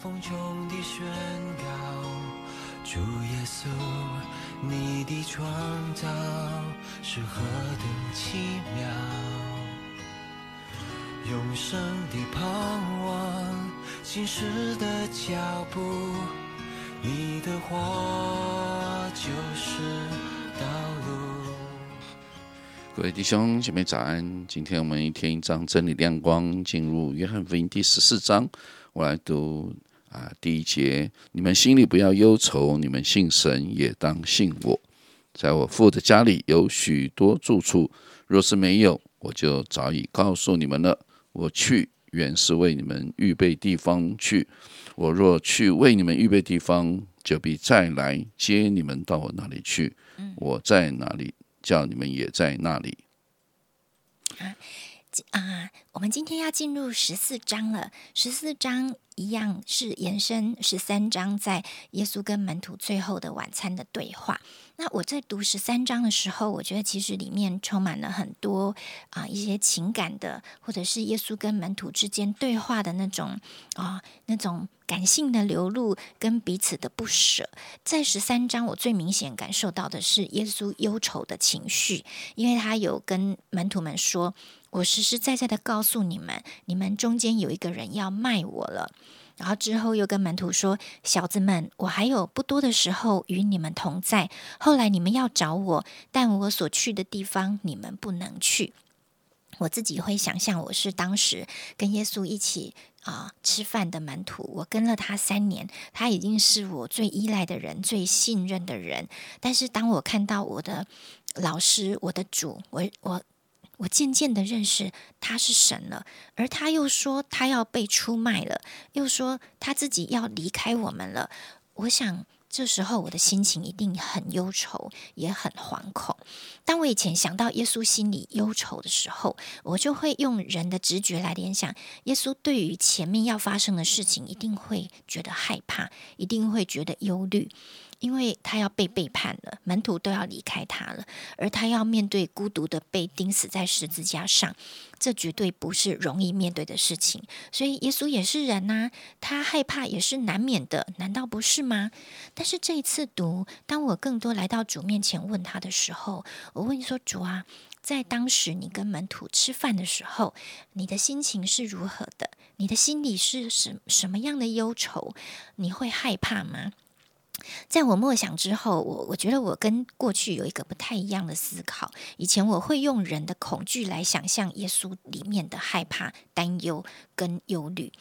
风中的宣告，主耶稣，你的创造是何等奇妙，永生的盼望，新时的脚步，你的话就是道路。各位弟兄姐妹早安！今天我们一天一章真理亮光，进入约翰福音第十四章。我来读啊，第一节：你们心里不要忧愁，你们信神也当信我。在我父的家里有许多住处，若是没有，我就早已告诉你们了。我去原是为你们预备地方去。我若去为你们预备地方，就必再来接你们到我那里去。我在哪里？叫你们也在那里。啊，我们今天要进入十四章了。十四章一样是延伸十三章，在耶稣跟门徒最后的晚餐的对话。那我在读十三章的时候，我觉得其实里面充满了很多啊一些情感的，或者是耶稣跟门徒之间对话的那种啊那种感性的流露跟彼此的不舍。在十三章，我最明显感受到的是耶稣忧愁的情绪，因为他有跟门徒们说：“我实实在在的告诉你们，你们中间有一个人要卖我了。”然后之后又跟门徒说：“小子们，我还有不多的时候与你们同在。后来你们要找我，但我所去的地方你们不能去。”我自己会想象，我是当时跟耶稣一起啊吃饭的门徒，我跟了他三年，他已经是我最依赖的人、最信任的人。但是当我看到我的老师、我的主，我我。我渐渐的认识他是神了，而他又说他要被出卖了，又说他自己要离开我们了。我想这时候我的心情一定很忧愁，也很惶恐。当我以前想到耶稣心里忧愁的时候，我就会用人的直觉来联想，耶稣对于前面要发生的事情一定会觉得害怕，一定会觉得忧虑。因为他要被背叛了，门徒都要离开他了，而他要面对孤独的被钉死在十字架上，这绝对不是容易面对的事情。所以耶稣也是人呐，他害怕也是难免的，难道不是吗？但是这一次读，当我更多来到主面前问他的时候，我问说：“主啊，在当时你跟门徒吃饭的时候，你的心情是如何的？你的心里是什什么样的忧愁？你会害怕吗？”在我默想之后，我我觉得我跟过去有一个不太一样的思考。以前我会用人的恐惧来想象耶稣里面的害怕、担忧跟忧虑，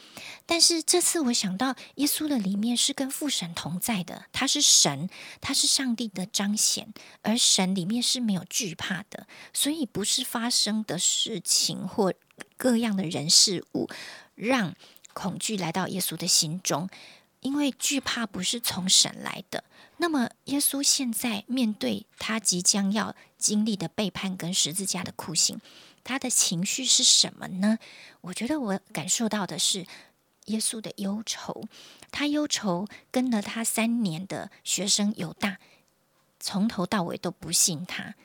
但是这次我想到耶稣的里面是跟父神同在的，他是神，他是上帝的彰显，而神里面是没有惧怕的，所以不是发生的事情或各样的人事物让恐惧来到耶稣的心中。因为惧怕不是从神来的，那么耶稣现在面对他即将要经历的背叛跟十字架的酷刑，他的情绪是什么呢？我觉得我感受到的是耶稣的忧愁。他忧愁跟了他三年的学生犹大，从头到尾都不信他。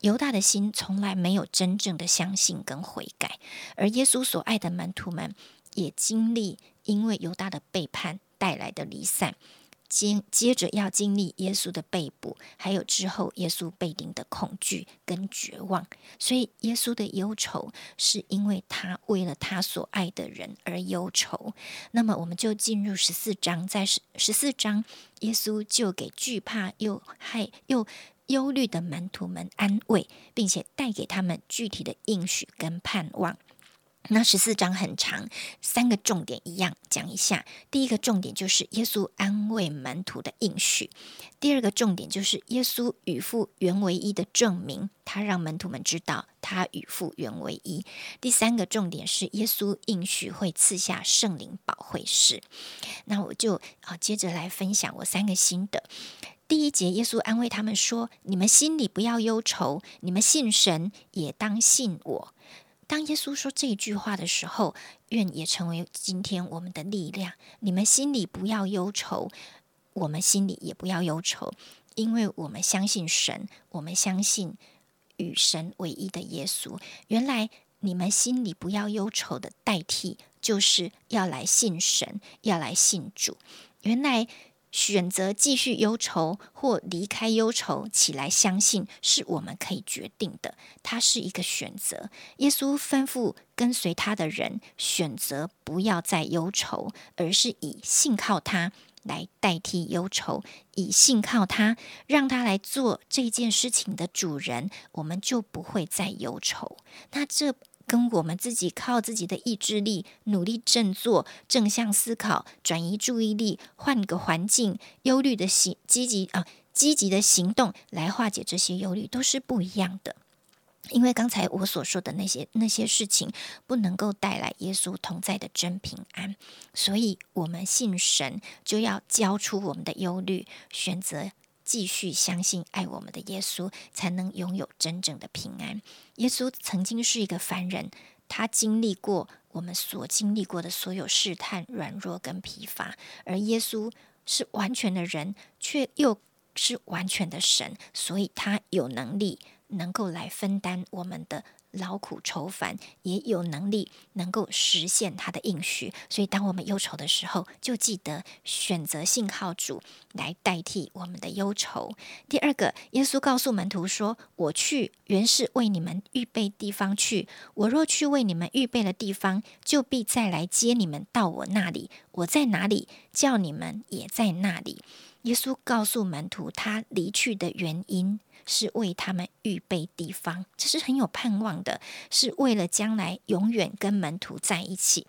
犹大的心从来没有真正的相信跟悔改，而耶稣所爱的门徒们也经历因为犹大的背叛。带来的离散，接接着要经历耶稣的被捕，还有之后耶稣被钉的恐惧跟绝望。所以耶稣的忧愁，是因为他为了他所爱的人而忧愁。那么我们就进入十四章，在十十四章，耶稣就给惧怕又害又忧虑的门徒们安慰，并且带给他们具体的应许跟盼望。那十四章很长，三个重点一样讲一下。第一个重点就是耶稣安慰门徒的应许；第二个重点就是耶稣与父原为一的证明，他让门徒们知道他与父原为一；第三个重点是耶稣应许会赐下圣灵保惠师。那我就啊接着来分享我三个心得。第一节，耶稣安慰他们说：“你们心里不要忧愁，你们信神也当信我。”当耶稣说这句话的时候，愿也成为今天我们的力量。你们心里不要忧愁，我们心里也不要忧愁，因为我们相信神，我们相信与神唯一的耶稣。原来你们心里不要忧愁的代替，就是要来信神，要来信主。原来。选择继续忧愁或离开忧愁，起来相信是我们可以决定的。它是一个选择。耶稣吩咐跟随他的人选择不要再忧愁，而是以信靠他来代替忧愁，以信靠他，让他来做这件事情的主人，我们就不会再忧愁。那这。跟我们自己靠自己的意志力努力振作、正向思考、转移注意力、换个环境、忧虑的行积极啊积极的行动来化解这些忧虑，都是不一样的。因为刚才我所说的那些那些事情，不能够带来耶稣同在的真平安，所以我们信神就要交出我们的忧虑，选择。继续相信爱我们的耶稣，才能拥有真正的平安。耶稣曾经是一个凡人，他经历过我们所经历过的所有试探、软弱跟疲乏，而耶稣是完全的人，却又是完全的神，所以他有能力能够来分担我们的。劳苦愁烦，也有能力能够实现他的应许。所以，当我们忧愁的时候，就记得选择信靠主来代替我们的忧愁。第二个，耶稣告诉门徒说：“我去原是为你们预备地方去。我若去为你们预备了地方，就必再来接你们到我那里。我在哪里，叫你们也在那里。”耶稣告诉门徒，他离去的原因。是为他们预备地方，这是很有盼望的，是为了将来永远跟门徒在一起。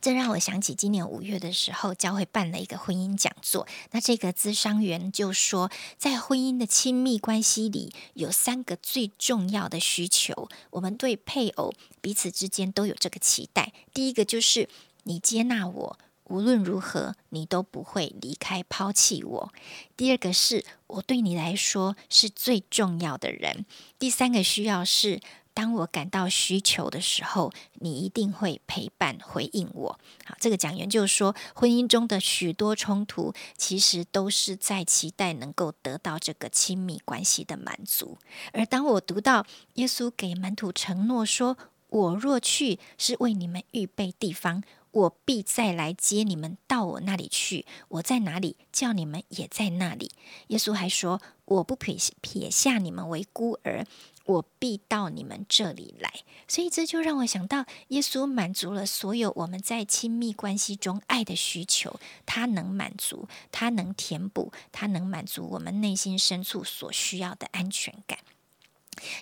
这让我想起今年五月的时候，教会办了一个婚姻讲座。那这个资商员就说，在婚姻的亲密关系里，有三个最重要的需求，我们对配偶彼此之间都有这个期待。第一个就是你接纳我。无论如何，你都不会离开、抛弃我。第二个是我对你来说是最重要的人。第三个需要是，当我感到需求的时候，你一定会陪伴、回应我。好，这个讲员就是说，婚姻中的许多冲突，其实都是在期待能够得到这个亲密关系的满足。而当我读到耶稣给门徒承诺说：“我若去，是为你们预备地方。”我必再来接你们到我那里去。我在哪里，叫你们也在那里。耶稣还说：“我不撇撇下你们为孤儿，我必到你们这里来。”所以这就让我想到，耶稣满足了所有我们在亲密关系中爱的需求。他能满足，他能填补，他能满足我们内心深处所需要的安全感。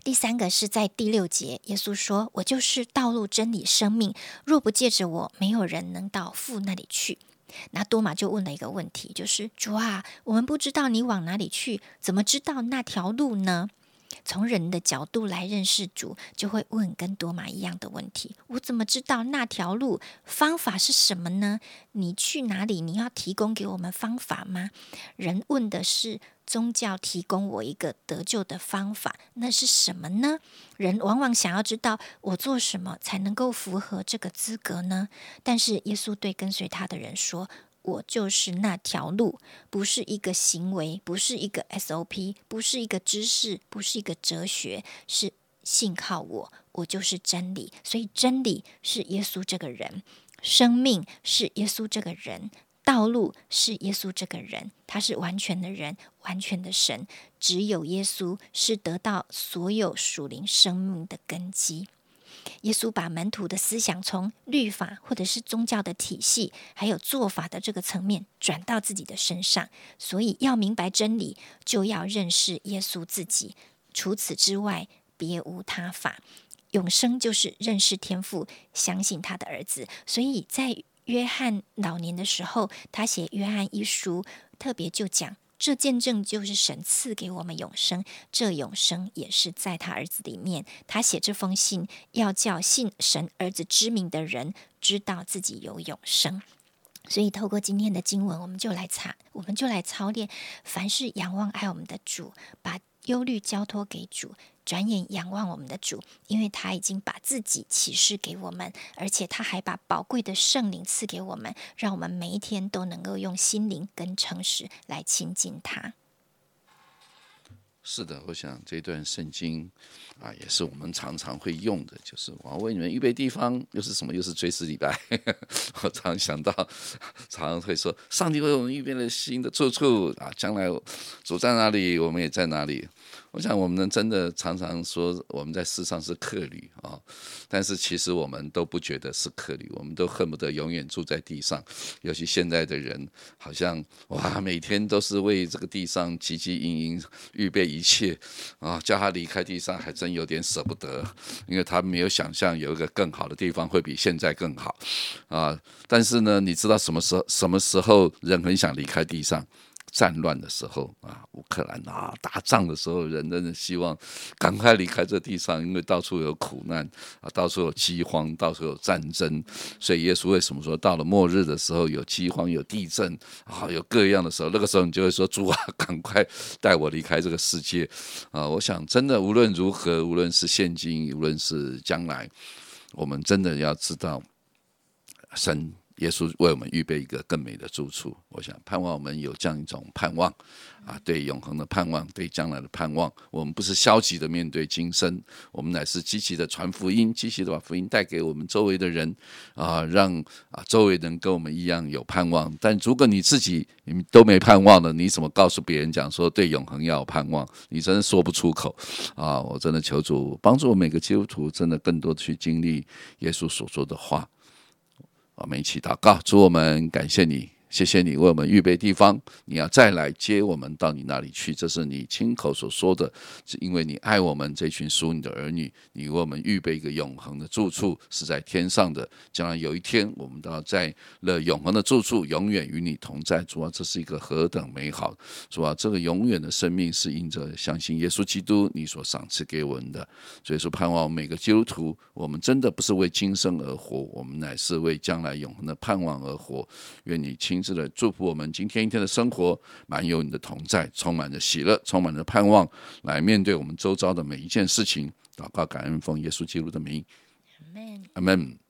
第三个是在第六节，耶稣说：“我就是道路、真理、生命，若不借着我，没有人能到父那里去。”那多马就问了一个问题，就是主啊，我们不知道你往哪里去，怎么知道那条路呢？从人的角度来认识主，就会问跟多马一样的问题：我怎么知道那条路？方法是什么呢？你去哪里？你要提供给我们方法吗？人问的是。宗教提供我一个得救的方法，那是什么呢？人往往想要知道我做什么才能够符合这个资格呢？但是耶稣对跟随他的人说：“我就是那条路，不是一个行为，不是一个 SOP，不是一个知识，不是一个哲学，是信靠我，我就是真理。所以真理是耶稣这个人，生命是耶稣这个人。”道路是耶稣这个人，他是完全的人，完全的神。只有耶稣是得到所有属灵生命的根基。耶稣把门徒的思想从律法或者是宗教的体系，还有做法的这个层面转到自己的身上。所以要明白真理，就要认识耶稣自己。除此之外，别无他法。永生就是认识天父，相信他的儿子。所以在约翰老年的时候，他写《约翰一书》，特别就讲这见证就是神赐给我们永生，这永生也是在他儿子里面。他写这封信，要叫信神儿子之名的人知道自己有永生。所以，透过今天的经文，我们就来查，我们就来操练，凡是仰望爱我们的主，把忧虑交托给主。转眼仰望我们的主，因为他已经把自己启示给我们，而且他还把宝贵的圣灵赐给我们，让我们每一天都能够用心灵跟诚实来亲近他。是的，我想这段圣经啊，也是我们常常会用的，就是我要为你们预备地方，又是什么？又是追思礼拜。我常想到，常常会说，上帝为我们预备了新的住处啊，将来主在哪里，我们也在哪里。我想，我们真的常常说我们在世上是客旅啊，但是其实我们都不觉得是客旅，我们都恨不得永远住在地上。尤其现在的人，好像哇，每天都是为这个地上汲汲营营预备一切啊，叫他离开地上，还真有点舍不得，因为他没有想象有一个更好的地方会比现在更好啊。但是呢，你知道什么时候什么时候人很想离开地上？战乱的时候啊，乌克兰啊打仗的时候，人真的希望赶快离开这地上，因为到处有苦难啊，到处有饥荒，到处有战争。所以耶稣为什么说到了末日的时候有饥荒、有地震啊，有各样的时候，那个时候你就会说主啊，赶快带我离开这个世界啊！我想真的无论如何，无论是现今，无论是将来，我们真的要知道神。耶稣为我们预备一个更美的住处，我想盼望我们有这样一种盼望啊，对永恒的盼望，对将来的盼望。我们不是消极的面对今生，我们乃是积极的传福音，积极的把福音带给我们周围的人啊，让啊周围人跟我们一样有盼望。但如果你自己你都没盼望了，你怎么告诉别人讲说对永恒要有盼望？你真的说不出口啊！我真的求主帮助我每个基督徒，真的更多去经历耶稣所说的话。我们一起祷告，主我们感谢你。谢谢你为我们预备地方，你要再来接我们到你那里去，这是你亲口所说的，是因为你爱我们这群属你的儿女，你为我们预备一个永恒的住处是在天上的，将来有一天我们都要在了永恒的住处，永远与你同在。主啊，这是一个何等美好！主啊，这个永远的生命是因着相信耶稣基督你所赏赐给我们的。所以说，盼望每个基督徒，我们真的不是为今生而活，我们乃是为将来永恒的盼望而活。愿你亲。亲自的祝福我们今天一天的生活，满有你的同在，充满着喜乐，充满着盼望，来面对我们周遭的每一件事情。祷告，感恩，奉耶稣基督的名，阿门，阿门。